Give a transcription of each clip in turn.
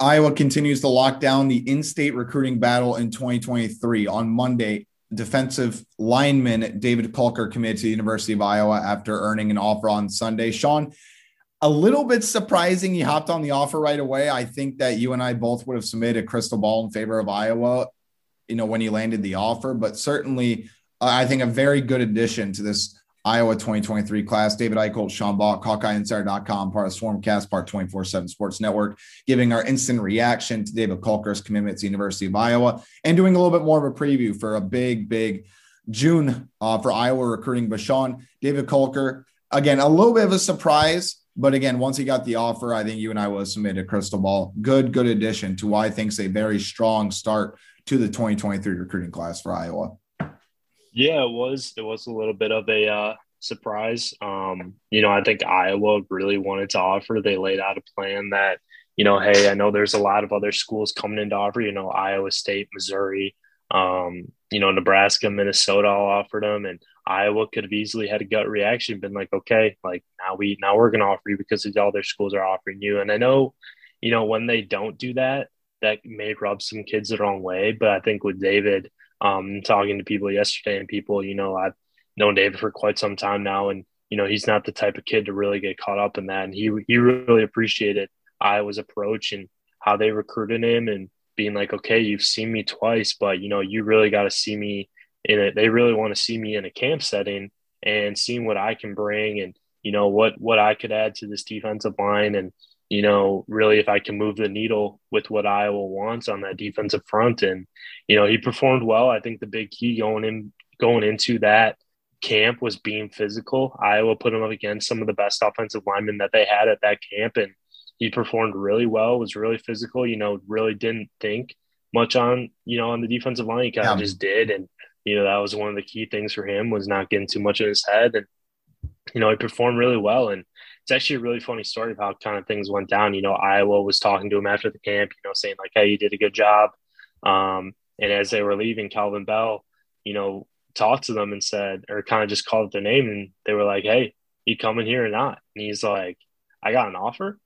Iowa continues to lock down the in state recruiting battle in 2023. On Monday, defensive lineman David Caulker committed to the University of Iowa after earning an offer on Sunday. Sean, a little bit surprising he hopped on the offer right away. I think that you and I both would have submitted a crystal ball in favor of Iowa, you know, when he landed the offer, but certainly I think a very good addition to this Iowa 2023 class. David Eickholt, Sean Bock, HawkeyeInsider.com, part of Swarmcast, part 24 7 Sports Network, giving our instant reaction to David Caulker's commitment to the University of Iowa and doing a little bit more of a preview for a big, big June uh, for Iowa recruiting. But Sean, David Caulker, again, a little bit of a surprise. But again, once he got the offer, I think you and I will submit a crystal ball. Good, good addition to why I think's a very strong start to the 2023 recruiting class for Iowa. Yeah, it was. It was a little bit of a uh, surprise. Um, you know, I think Iowa really wanted to offer. They laid out a plan that, you know, hey, I know there's a lot of other schools coming into offer. You know, Iowa State, Missouri, um, you know, Nebraska, Minnesota all offered them, and Iowa could have easily had a gut reaction, been like, okay, like now we now we're going to offer you because all their schools are offering you. And I know, you know, when they don't do that, that may rub some kids the wrong way. But I think with David um, talking to people yesterday and people, you know, I've known David for quite some time now, and you know, he's not the type of kid to really get caught up in that. And he he really appreciated Iowa's approach and how they recruited him and being like, okay, you've seen me twice, but you know, you really got to see me in it. They really want to see me in a camp setting and seeing what I can bring and you know what what I could add to this defensive line and you know, really if I can move the needle with what Iowa wants on that defensive front. And, you know, he performed well. I think the big key going in going into that camp was being physical. Iowa put him up against some of the best offensive linemen that they had at that camp and he performed really well, was really physical, you know, really didn't think much on, you know, on the defensive line. He kind of just did. And, you know, that was one of the key things for him was not getting too much in his head. And, you know, he performed really well. And it's actually a really funny story of how kind of things went down. You know, Iowa was talking to him after the camp, you know, saying like, "Hey, you did a good job." Um, and as they were leaving, Kelvin Bell, you know, talked to them and said, or kind of just called their name, and they were like, "Hey, you coming here or not?" And he's like, "I got an offer,"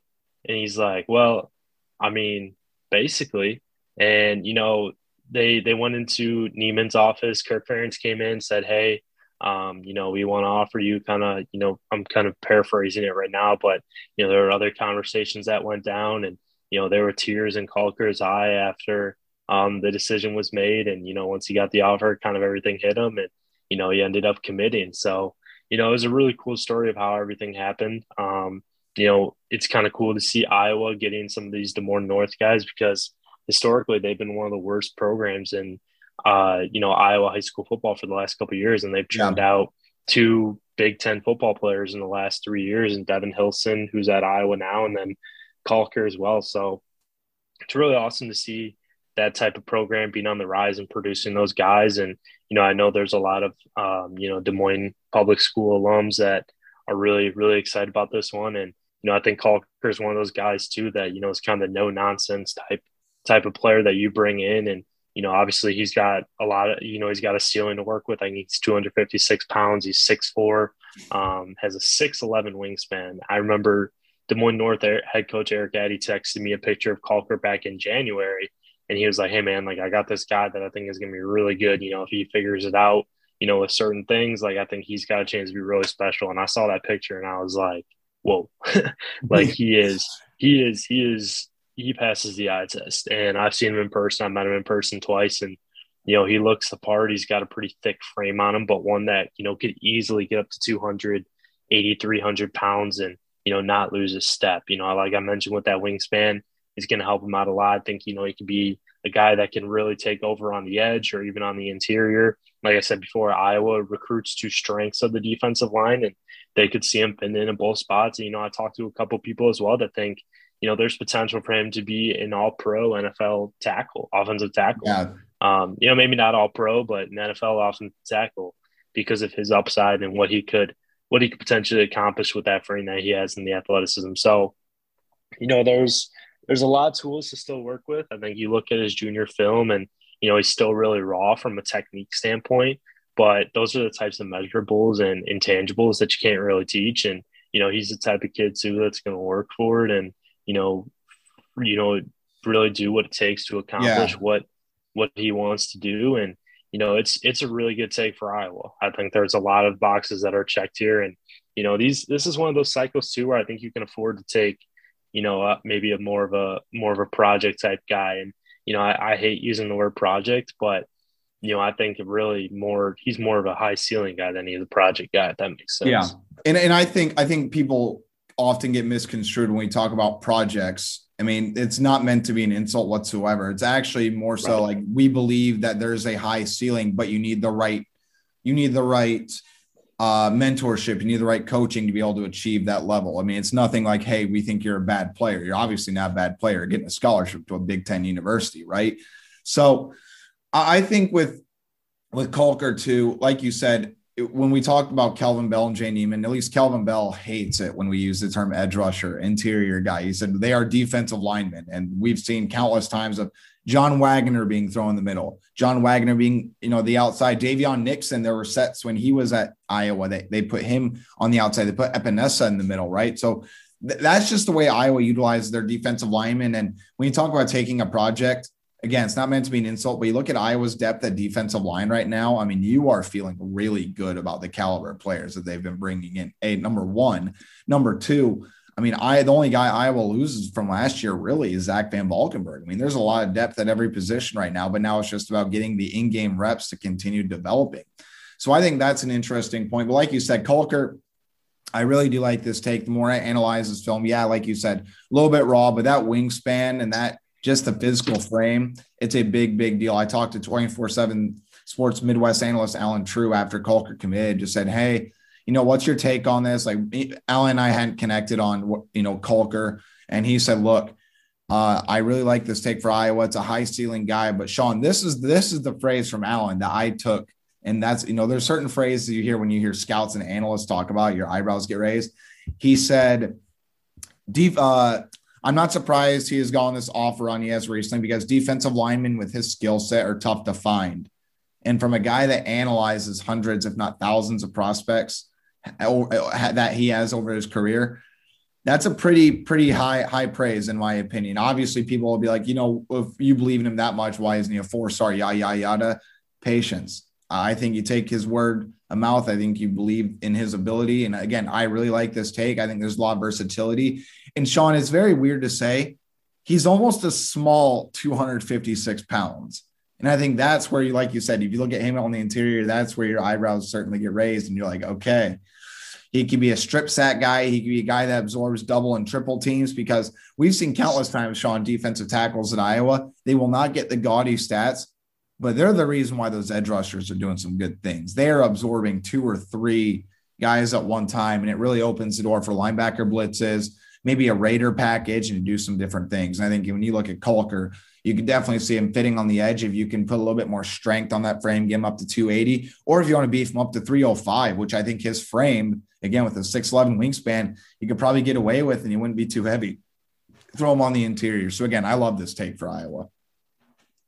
and he's like, "Well, I mean, basically," and you know, they they went into Niemann's office. Kirk Ferentz came in, said, "Hey." Um, you know, we want to offer you kind of, you know, I'm kind of paraphrasing it right now, but, you know, there were other conversations that went down and, you know, there were tears in Caulker's eye after um, the decision was made. And, you know, once he got the offer, kind of everything hit him and, you know, he ended up committing. So, you know, it was a really cool story of how everything happened. Um, you know, it's kind of cool to see Iowa getting some of these Des Moines North guys because historically they've been one of the worst programs in uh, you know, Iowa high school football for the last couple years, and they've churned yeah. out two Big Ten football players in the last three years, and Devin Hilson, who's at Iowa now, and then Caulker as well. So it's really awesome to see that type of program being on the rise and producing those guys. And you know, I know there's a lot of um, you know Des Moines public school alums that are really really excited about this one, and you know, I think Caulker is one of those guys too that you know is kind of no nonsense type type of player that you bring in and you know, obviously he's got a lot of, you know, he's got a ceiling to work with. I think he's 256 pounds. He's 6'4", um, has a 6'11 wingspan. I remember Des Moines North head coach Eric Addy texted me a picture of Caulker back in January. And he was like, Hey man, like I got this guy that I think is going to be really good. You know, if he figures it out, you know, with certain things, like I think he's got a chance to be really special. And I saw that picture and I was like, whoa, like he is, he is, he is he passes the eye test. And I've seen him in person. I met him in person twice, and you know he looks the part. He's got a pretty thick frame on him, but one that you know could easily get up to 280, 300 pounds, and you know not lose a step. You know, like I mentioned with that wingspan, he's going to help him out a lot. I think you know he could be a guy that can really take over on the edge or even on the interior. Like I said before, Iowa recruits to strengths of the defensive line, and they could see him pinned in in both spots. And, you know, I talked to a couple people as well that think you know, there's potential for him to be an all pro NFL tackle, offensive tackle. Yeah. Um, you know, maybe not all pro, but an NFL offensive tackle because of his upside and what he could what he could potentially accomplish with that frame that he has in the athleticism. So, you know, there's there's a lot of tools to still work with. I think you look at his junior film and you know, he's still really raw from a technique standpoint, but those are the types of measurables and intangibles that you can't really teach. And, you know, he's the type of kid too that's going to work for it and, you know, you know, really do what it takes to accomplish yeah. what what he wants to do. And, you know, it's it's a really good take for Iowa. I think there's a lot of boxes that are checked here. And, you know, these this is one of those cycles too where I think you can afford to take, you know, uh, maybe a more of a more of a project type guy. And, you know, I, I hate using the word project, but you know, I think really more he's more of a high ceiling guy than he's a project guy, if that makes sense. Yeah. And and I think I think people often get misconstrued when we talk about projects. I mean, it's not meant to be an insult whatsoever. It's actually more so right. like we believe that there's a high ceiling, but you need the right, you need the right uh, mentorship. You need the right coaching to be able to achieve that level. I mean, it's nothing like, hey, we think you're a bad player. You're obviously not a bad player. getting a scholarship to a Big Ten university, right? So, I think with with Caulker too, like you said, when we talked about Kelvin Bell and Jay Niemann, at least Kelvin Bell hates it when we use the term edge rusher, interior guy. He said they are defensive linemen. And we've seen countless times of John Waggoner being thrown in the middle, John Waggoner being, you know, the outside. Daviyon Nixon, there were sets when he was at Iowa, they, they put him on the outside. They put Epenesa in the middle, right? So th- that's just the way Iowa utilizes their defensive linemen. And when you talk about taking a project, again, it's not meant to be an insult, but you look at Iowa's depth at defensive line right now. I mean, you are feeling really good about the caliber of players that they've been bringing in. A number one, number two. I mean, I the only guy Iowa loses from last year really is Zach Van Valkenburg. I mean, there's a lot of depth at every position right now, but now it's just about getting the in-game reps to continue developing. So I think that's an interesting point. But like you said, Caulker, I really do like this take. The more I analyze this film, yeah, like you said, a little bit raw, but that wingspan and that just the physical frame, it's a big, big deal. I talked to 24 7 sports Midwest analyst Allen Trieu after Caulker committed, just said, Hey, you know, what's your take on this? Like Alan and I hadn't connected on, you know, Caulker. And he said, look, uh, I really like this take for Iowa. It's a high ceiling guy, but Sean, this is this is the phrase from Alan that I took, and that's you know, there's certain phrases you hear when you hear scouts and analysts talk about your eyebrows get raised. He said, "Deep, uh, I'm not surprised he has gotten this offer on ES recently because defensive linemen with his skill set are tough to find. And from a guy that analyzes hundreds, if not thousands, of prospects that he has over his career, that's a pretty pretty high high praise in my opinion. Obviously, people will be like, you know, if you believe in him that much, why isn't he a four star? Yada yada yada. Patience. I think you take his word a mouth. I think you believe in his ability. And again, I really like this take. I think there's a lot of versatility. And Sean, it's very weird to say he's almost a small 256 pounds. And I think that's where you, like you said, if you look at him on the interior, that's where your eyebrows certainly get raised. And you're like, okay, he could be a strip sack guy. He could be a guy that absorbs double and triple teams because we've seen countless times, Sean, defensive tackles in Iowa. They will not get the gaudy stats, but they're the reason why those edge rushers are doing some good things. They are absorbing two or three guys at one time, and it really opens the door for linebacker blitzes maybe a Raider package and do some different things. And I think when you look at Caulker, you can definitely see him fitting on the edge if you can put a little bit more strength on that frame, get him up to 280, or if you want to beef him up to 305, which I think his frame, again, with a 6'11 wingspan, you could probably get away with and he wouldn't be too heavy. Throw him on the interior. So again, I love this take for Iowa.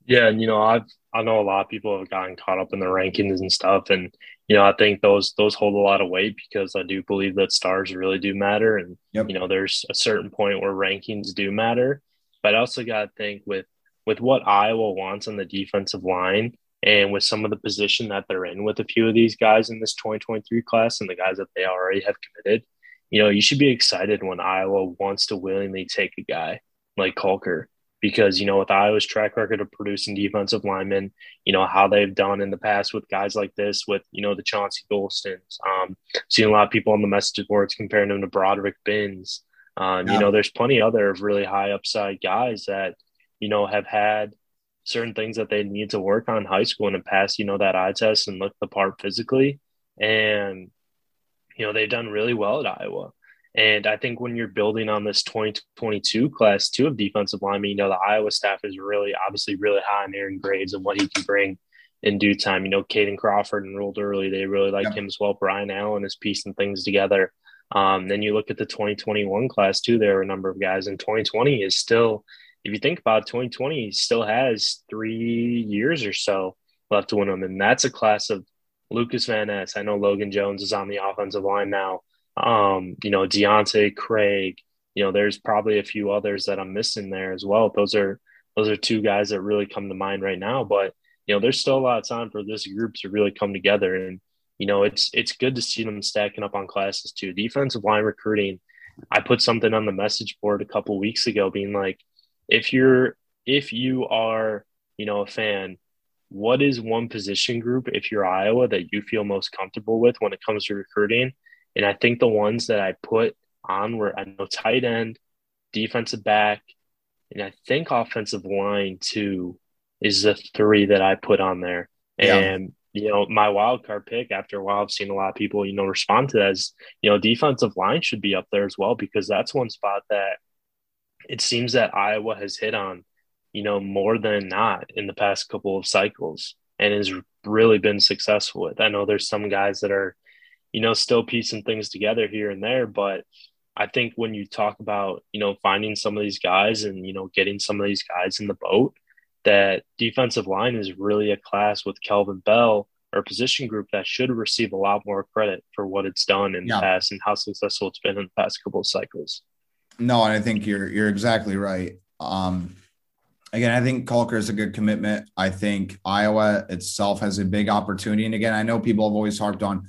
Yeah, and you know, I've I know a lot of people have gotten caught up in the rankings and stuff, and you know, I think those those hold a lot of weight because I do believe that stars really do matter, and yep. you know, there's a certain point where rankings do matter, but I also got to think with with what Iowa wants on the defensive line and with some of the position that they're in with a few of these guys in this 2023 class and the guys that they already have committed, you know, you should be excited when Iowa wants to willingly take a guy like Caulker because you know with Iowa's track record of producing defensive linemen, you know how they've done in the past with guys like this, with you know the Chauncey Golstons. Um, seeing a lot of people on the message boards comparing him to Broderick Binns. Um, yeah. You know, there's plenty other really high upside guys that you know have had certain things that they need to work on high school and pass you know that eye test and look the part physically, and you know they've done really well at Iowa. And I think when you're building on this 2022 class two of defensive linemen, you know, the Iowa staff is really obviously really high on Aaron Graves and what he can bring in due time. You know, Caden Crawford enrolled early. They really like yeah. him as well. Brian Allen is piecing things together. Um, then you look at the 2021 class too. There are a number of guys, and 2020 is still, if you think about it, 2020, still has three years or so left to win them, and that's a class of Lucas Van Ness. I know Logan Jones is on the offensive line now. Um, you know, Deontay Craig. You know, there's probably a few others that I'm missing there as well. Those are those are two guys that really come to mind right now. But you know, there's still a lot of time for this group to really come together. And you know, it's it's good to see them stacking up on classes too. Defensive line recruiting. I put something on the message board a couple weeks ago, being like, if you're if you are you know a fan what is one position group if you're Iowa that you feel most comfortable with when it comes to recruiting? And I think the ones that I put on were I know tight end, defensive back, and I think offensive line too is the three that I put on there. Yeah. And you know, my wild card pick after a while, I've seen a lot of people, you know, respond to that as, you know, defensive line should be up there as well, because that's one spot that it seems that Iowa has hit on you know, more than not in the past couple of cycles and has really been successful with. I know there's some guys that are, you know, still piecing things together here and there, but I think when you talk about, you know, finding some of these guys and, you know, getting some of these guys in the boat, that defensive line is really a class with Kelvin Bell or position group that should receive a lot more credit for what it's done in yeah. the past and how successful it's been in the past couple of cycles. No, and I think you're you're exactly right. Um, again, I think Caulker is a good commitment. I think Iowa itself has a big opportunity. And again, I know people have always harped on.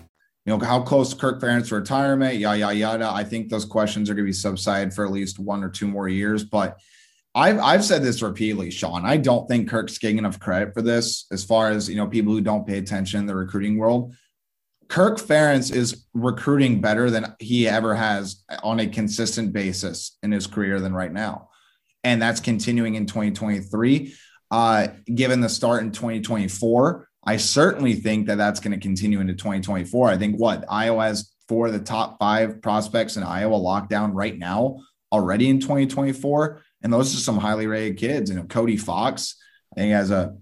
You know, how close Kirk Ferentz retirement, yada, yada, yada. I think those questions are going to be subsided for at least one or two more years. But I've, I've said this repeatedly, Sean. I don't think Kirk's getting enough credit for this as far as, you know, people who don't pay attention in the recruiting world. Kirk Ferentz is recruiting better than he ever has on a consistent basis in his career than right now and that's continuing in 2023. Uh, given the start in 2024, I certainly think that that's going to continue into 2024. I think what Iowa has four of the top five prospects in Iowa lockdown right now already in 2024, and those are some highly rated kids. You know, Cody Fox, I think has a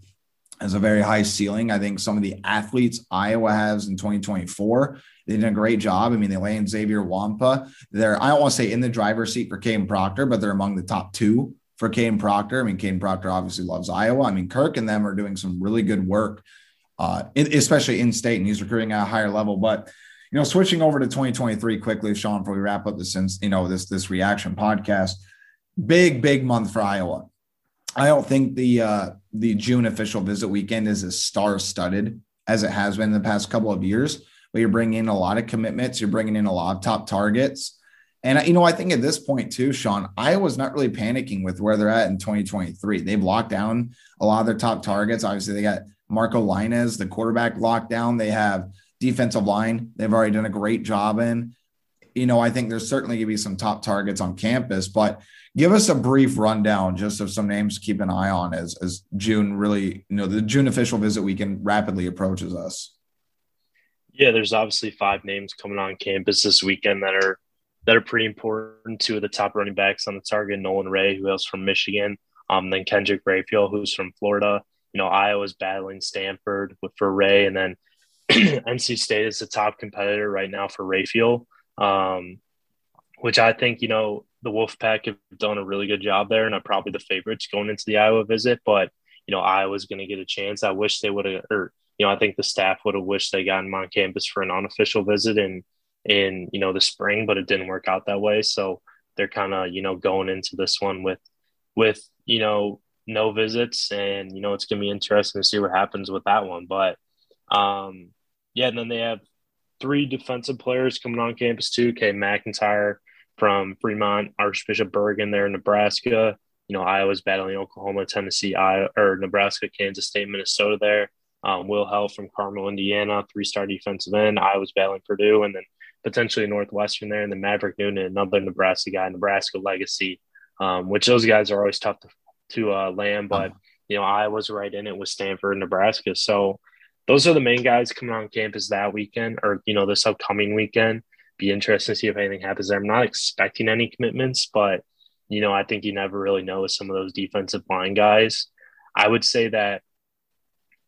has a very high ceiling. I think some of the athletes Iowa has in 2024 they did a great job. I mean, they land Xavier Nwankpa. They're, I don't want to say in the driver's seat for Kadyn Proctor, but they're among the top two for Kadyn Proctor. I mean, Kadyn Proctor obviously loves Iowa. I mean, Kirk and them are doing some really good work, uh, especially in state, and he's recruiting at a higher level. But you know, switching over to 2023 quickly, Sean, before we wrap up this, since you know, this this reaction podcast, big big month for Iowa. I don't think the uh, the June official visit weekend is as star studded as it has been in the past couple of years but you're bringing in a lot of commitments. You're bringing in a lot of top targets. And, you know, I think at this point, too, Sean, Iowa's not really panicking with where they're at in 2023. They've locked down a lot of their top targets. Obviously, they got Marco Lainez, the quarterback, locked down. They have defensive line, they've already done a great job in. You know, I think there's certainly going to be some top targets on campus, but give us a brief rundown just of some names to keep an eye on as, as June really, you know, the June official visit weekend rapidly approaches us. Yeah, there's obviously five names coming on campus this weekend that are that are pretty important. Two of the top running backs on the target, Nolan Ray, who hails from Michigan, um, then Kendrick Raphael, who's from Florida. You know, Iowa's battling Stanford with for Ray, and then NC State is the top competitor right now for Raphael, um, which I think you know the Wolfpack have done a really good job there, and are probably the favorites going into the Iowa visit. But you know, Iowa's going to get a chance. I wish they would have, or you know, I think the staff would have wished they got him on campus for an unofficial visit in in you know the spring, but it didn't work out that way. So they're kind of you know going into this one with with you know no visits, and you know it's gonna be interesting to see what happens with that one. But um, yeah, and then they have three defensive players coming on campus too. Kay McIntyre from Fremont, Archbishop Bergan there in Nebraska. You know, Iowa's battling Oklahoma, Tennessee, Iowa, or Nebraska, Kansas State, Minnesota there. Um, Will Heldt from Carmel, Indiana, three star defensive end. Iowa's battling Purdue, and then potentially Northwestern there, and then Maverick Noonan, another Nebraska guy, Nebraska legacy, um, which those guys are always tough to, to uh, land. But, you know, Iowa's right in it with Stanford and Nebraska. So those are the main guys coming on campus that weekend or, you know, this upcoming weekend. Be interested to see if anything happens there. I'm not expecting any commitments, but, you know, I think you never really know with some of those defensive line guys. I would say that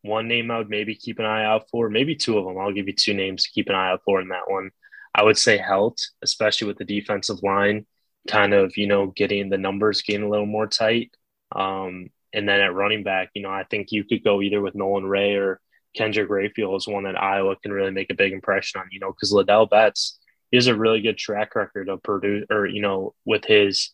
one name I would maybe keep an eye out for, maybe two of them. I'll give you two names to keep an eye out for in that one. I would say Heldt, especially with the defensive line, kind of, you know, getting the numbers getting a little more tight. Um, and then at running back, you know, I think you could go either with Nolan Ray or Kendrick Raphael is one that Iowa can really make a big impression on, you know, because Ladell Betts he has a really good track record of Purdue or, you know, with his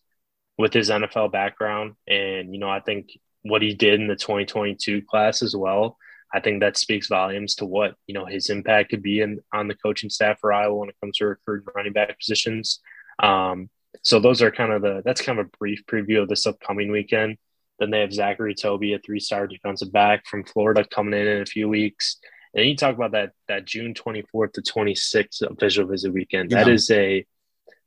with his NFL background. And, you know, I think what he did in the 2022 class as well I think that speaks volumes to what you know his impact could be in on the coaching staff for Iowa when it comes to recruiting running back positions. Um, so those are kind of the that's kind of a brief preview of this upcoming weekend. Then they have Zachary Toby, a three-star defensive back from Florida, coming in in a few weeks. And you talk about that that June 24th to 26th official visit weekend. Yeah. That is a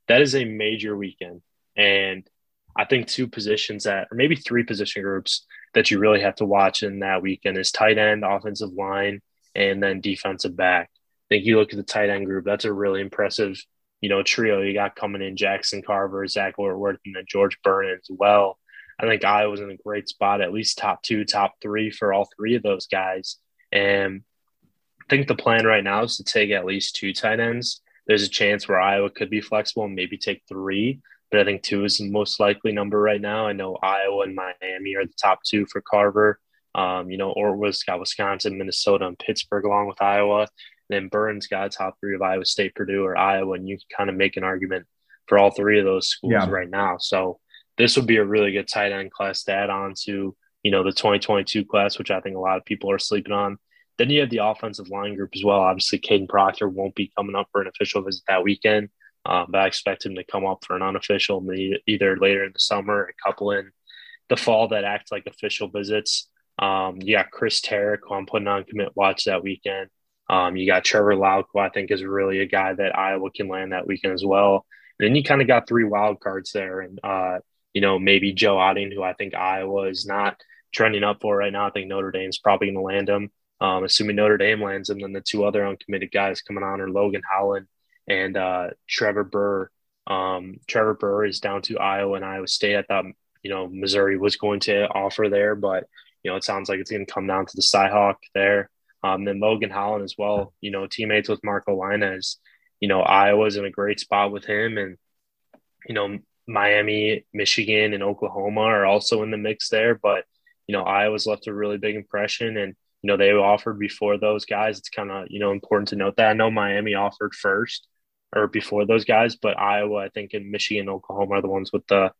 that is a major weekend, and I think two positions that, or maybe three position groups that you really have to watch in that weekend is tight end, offensive line, and then defensive back. I think you look at the tight end group, that's a really impressive, you know, trio you got coming in Jackson Carver, Zach Ortwerth, and then George Byrne as well. I think Iowa's in a great spot, at least top two, top three for all three of those guys. And I think the plan right now is to take at least two tight ends. There's a chance where Iowa could be flexible and maybe take three but I think two is the most likely number right now. I know Iowa and Miami are the top two for Carver. Um, you know, Ortwerth's got Wisconsin, Minnesota, and Pittsburgh along with Iowa. And then Burns got top three of Iowa State, Purdue, or Iowa, and you can kind of make an argument for all three of those schools yeah. right now. So this would be a really good tight end class to add on to, you know, the 2022 class, which I think a lot of people are sleeping on. Then you have the offensive line group as well. Obviously, Kadyn Proctor won't be coming up for an official visit that weekend. Um, but I expect him to come up for an unofficial either later in the summer a couple in the fall that act like official visits. Um, you got Chris Terek, who I'm putting on commit watch that weekend. Um, you got Trevor Lauck, who I think is really a guy that Iowa can land that weekend as well. And then you kind of got three wild cards there. And, uh, you know, maybe Joe Otting, who I think Iowa is not trending up for right now. I think Notre Dame's probably going to land him. Um, assuming Notre Dame lands him, then the two other uncommitted guys coming on are Logan Holland and uh, Trevor Burr. Um, Trevor Burr is down to Iowa and Iowa State. I thought you know Missouri was going to offer there, but you know it sounds like it's going to come down to the Cyhawk there. Um, then Logan Holland as well. You know, teammates with Marco Lainez. You know, Iowa's in a great spot with him, and you know Miami, Michigan, and Oklahoma are also in the mix there. But you know, Iowa's left a really big impression, and you know they offered before those guys. It's kind of you know important to note that. I know Miami offered first, or before those guys, but Iowa, I think, and Michigan, Oklahoma are the ones with the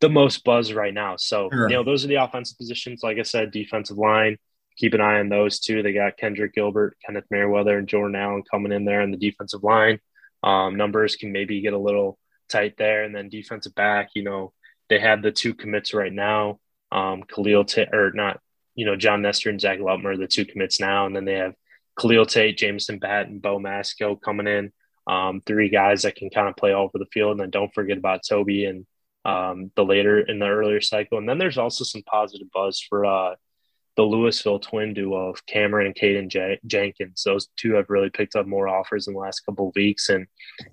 the most buzz right now. So sure. you know, those are the offensive positions. Like I said, defensive line. Keep an eye on those two. They got Kendrick Gilbert, Kenneth Merriweather, and Jordan Allen coming in there on the defensive line. Um, numbers can maybe get a little tight there, and then defensive back. You know, they have the two commits right now. Um, Khalil Tate, or not, you know, John Nestor and Zach Lutmer are the two commits now, and then they have Khalil Tate, Jameson Batt, and Bo Masco coming in um, three guys that can kind of play all over the field. And then don't forget about Toby and um, the later in the earlier cycle. And then there's also some positive buzz for uh, the Louisville twin duo of Cameron and Caden J- Jenkins. Those two have really picked up more offers in the last couple of weeks. And,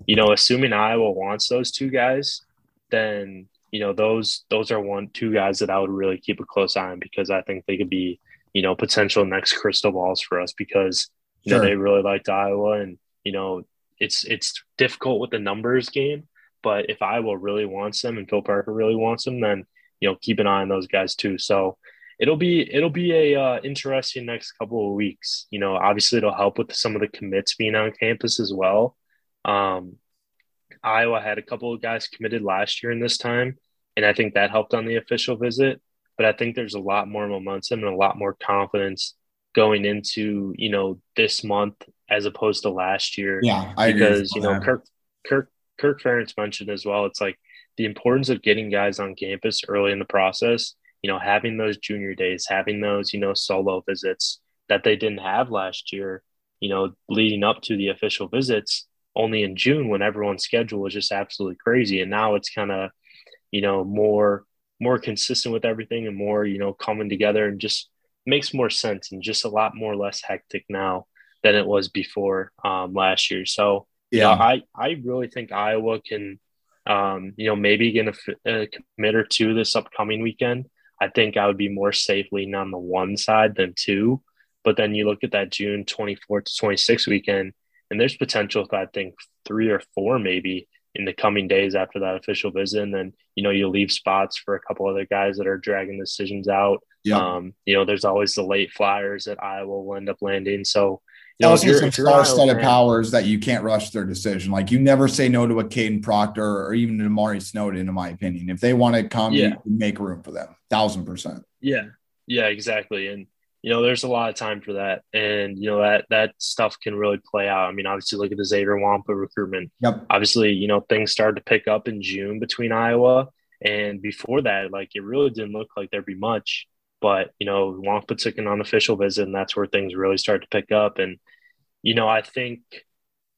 you know, assuming Iowa wants those two guys, then, you know, those those are one two guys that I would really keep a close eye on because I think they could be, you know, potential next crystal balls for us because, you sure. know, they really liked Iowa and, you know, it's it's difficult with the numbers game. But if Iowa really wants them and Phil Parker really wants them, then you know keep an eye on those guys too. So it'll be it'll be a uh, interesting next couple of weeks. You know, obviously it'll help with some of the commits being on campus as well. Um, Iowa had a couple of guys committed last year in this time, and I think that helped on the official visit. But I think there's a lot more momentum and a lot more confidence going into you know this month as opposed to last year. Yeah, I because you know that. Kirk Kirk Kirk Ferentz mentioned as well. It's like the importance of getting guys on campus early in the process. You know, having those junior days, having those you know solo visits that they didn't have last year. You know, leading up to the official visits only in June when everyone's schedule was just absolutely crazy, and now it's kind of you know more more consistent with everything and more you know coming together and just makes more sense and just a lot more less hectic now than it was before um, last year. So yeah, you know, I I really think Iowa can, um, you know, maybe get a, a commit or two this upcoming weekend. I think I would be more safe leaning on the one side than two. But then you look at that June 24th to 26th weekend, and there's potential for I think three or four maybe in the coming days after that official visit. And then, you know, you leave spots for a couple other guys that are dragging decisions out. Yep. Um, you know, there's always the late flyers that Iowa will end up landing. So, you know, also some star-studded powers that you can't rush their decision. Like you never say no to a Kadyn Proctor or even to Amari Snowden, in my opinion. If they want to come, yeah. you make room for them, thousand percent. Yeah, yeah, exactly. And you know, there's a lot of time for that, and you know that that stuff can really play out. I mean, obviously, look at the Xavier Nwankpa recruitment. Yep. Obviously, you know things started to pick up in June between Iowa, and before that, like it really didn't look like there'd be much. But you know, Nwankpa took an unofficial visit, and that's where things really start to pick up. And you know, I think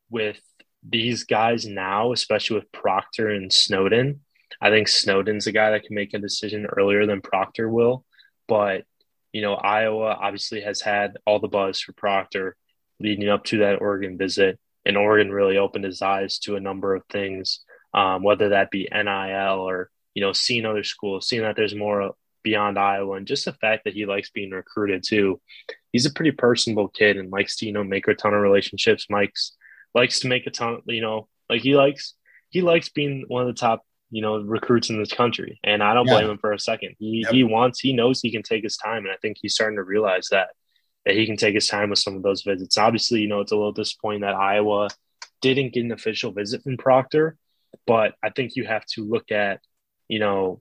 with these guys now, especially with Proctor and Snowden, I think Snowden's a guy that can make a decision earlier than Proctor will. But you know, Iowa obviously has had all the buzz for Proctor leading up to that Oregon visit, and Oregon really opened his eyes to a number of things, um, whether that be NIL or you know, seeing other schools, seeing that there's more beyond Iowa, and just the fact that he likes being recruited too. He's a pretty personable kid and likes to you know make a ton of relationships. Mike's likes to make a ton, you know, like he likes he likes being one of the top you know, recruits in this country. And I don't yeah. blame him for a second. He yep. he wants he knows he can take his time. And I think he's starting to realize that that he can take his time with some of those visits. Obviously, you know, it's a little disappointing that Iowa didn't get an official visit from Proctor, but I think you have to look at, you know,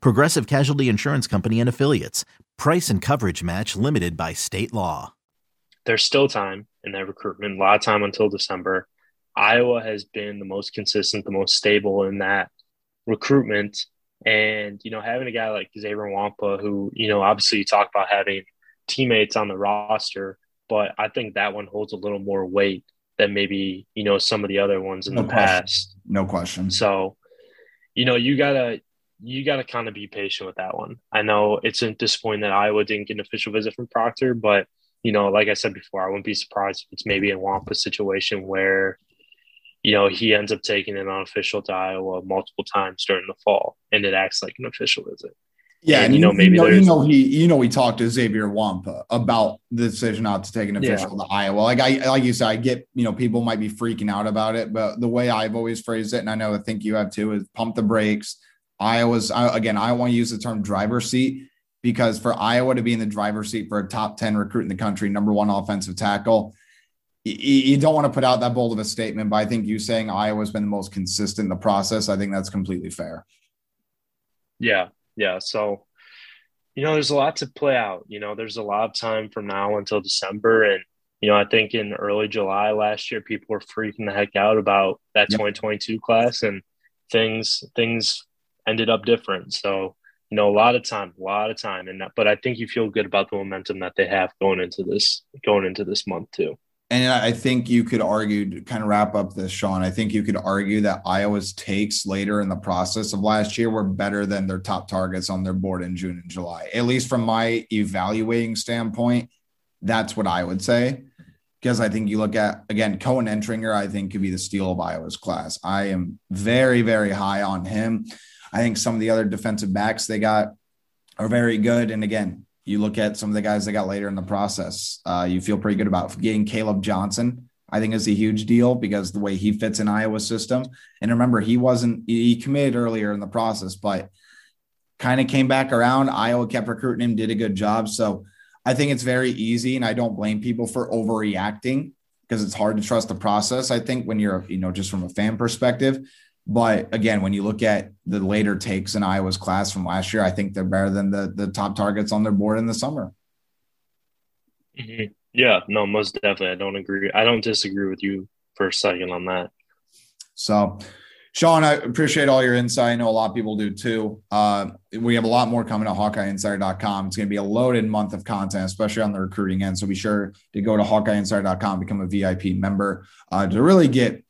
Progressive Casualty Insurance Company and Affiliates. Price and coverage match limited by state law. There's still time in that recruitment, a lot of time until December. Iowa has been the most consistent, the most stable in that recruitment. And, you know, having a guy like Xavier Nwankpa, who, you know, obviously you talk about having teammates on the roster, but I think that one holds a little more weight than maybe, you know, some of the other ones in no the question. past. No question. So, you know, you gotta you gotta kind of be patient with that one. I know it's a disappointing that Iowa didn't get an official visit from Proctor, but you know, like I said before, I wouldn't be surprised if it's maybe a Nwankpa situation where you know, he ends up taking an unofficial to Iowa multiple times during the fall, and it acts like an official visit. Yeah, and, and you know, maybe you know, you know, he you know he talked to Xavier Nwankpa about the decision not to take an official yeah. to Iowa. Like I like you said, I get you know people might be freaking out about it, but the way I've always phrased it, and I know I think you have too, is pump the brakes. Iowa's again, I want to use the term driver seat because for Iowa to be in the driver's seat for a top 10 recruit in the country, number one offensive tackle, you don't want to put out that bold of a statement, but I think you saying Iowa's been the most consistent in the process, I think that's completely fair. Yeah. Yeah. So, you know, there's a lot to play out. You know, there's a lot of time from now until December. And, you know, I think in early July last year, people were freaking the heck out about that yep. 2022 class and things, things ended up different. So, you know, a lot of time, a lot of time. And, but I think you feel good about the momentum that they have going into this, going into this month too and I think you could argue to kind of wrap up this, Sean. I think you could argue that Iowa's takes later in the process of last year were better than their top targets on their board in June and July. At least from my evaluating standpoint, that's what I would say. Because I think you look at again, Cohen Entringer, I think could be the steal of Iowa's class. I am very, very high on him. I think some of the other defensive backs they got are very good. And again, you look at some of the guys they got later in the process. Uh, you feel pretty good about getting Caleb Johnson. I think is a huge deal because the way he fits in Iowa system. And remember, he wasn't he committed earlier in the process, but kind of came back around. Iowa kept recruiting him, did a good job. So I think it's very easy, and I don't blame people for overreacting because it's hard to trust the process. I think when you're, you know, just from a fan perspective. But again, when you look at the later takes in Iowa's class from last year, I think they're better than the the top targets on their board in the summer. Mm-hmm. Yeah, no, most definitely. I don't agree. I don't disagree with you for a second on that. So, Sean, I appreciate all your insight. I know a lot of people do too. Uh, we have a lot more coming to HawkeyeInsider.com. It's going to be a loaded month of content, especially on the recruiting end. So be sure to go to HawkeyeInsider.com, become a VIP member uh, to really get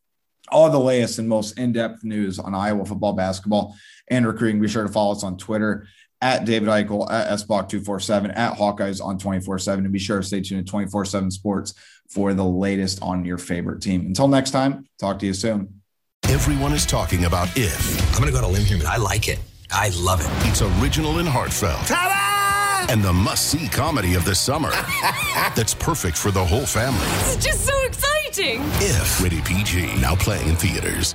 all the latest and most in-depth news on Iowa football, basketball, and recruiting. Be sure to follow us on Twitter at David Eichel, at SBOC247, at Hawkeyes on 24-7. And be sure to stay tuned to 24-7 Sports for the latest on your favorite team. Until next time, talk to you soon. Everyone is talking about If. I'm going to go to limb here, I like it. I love it. It's original and heartfelt. Ta-da! And the must-see comedy of the summer. that's perfect for the whole family. It's just so exciting. If. Rated PG. Now playing in theaters.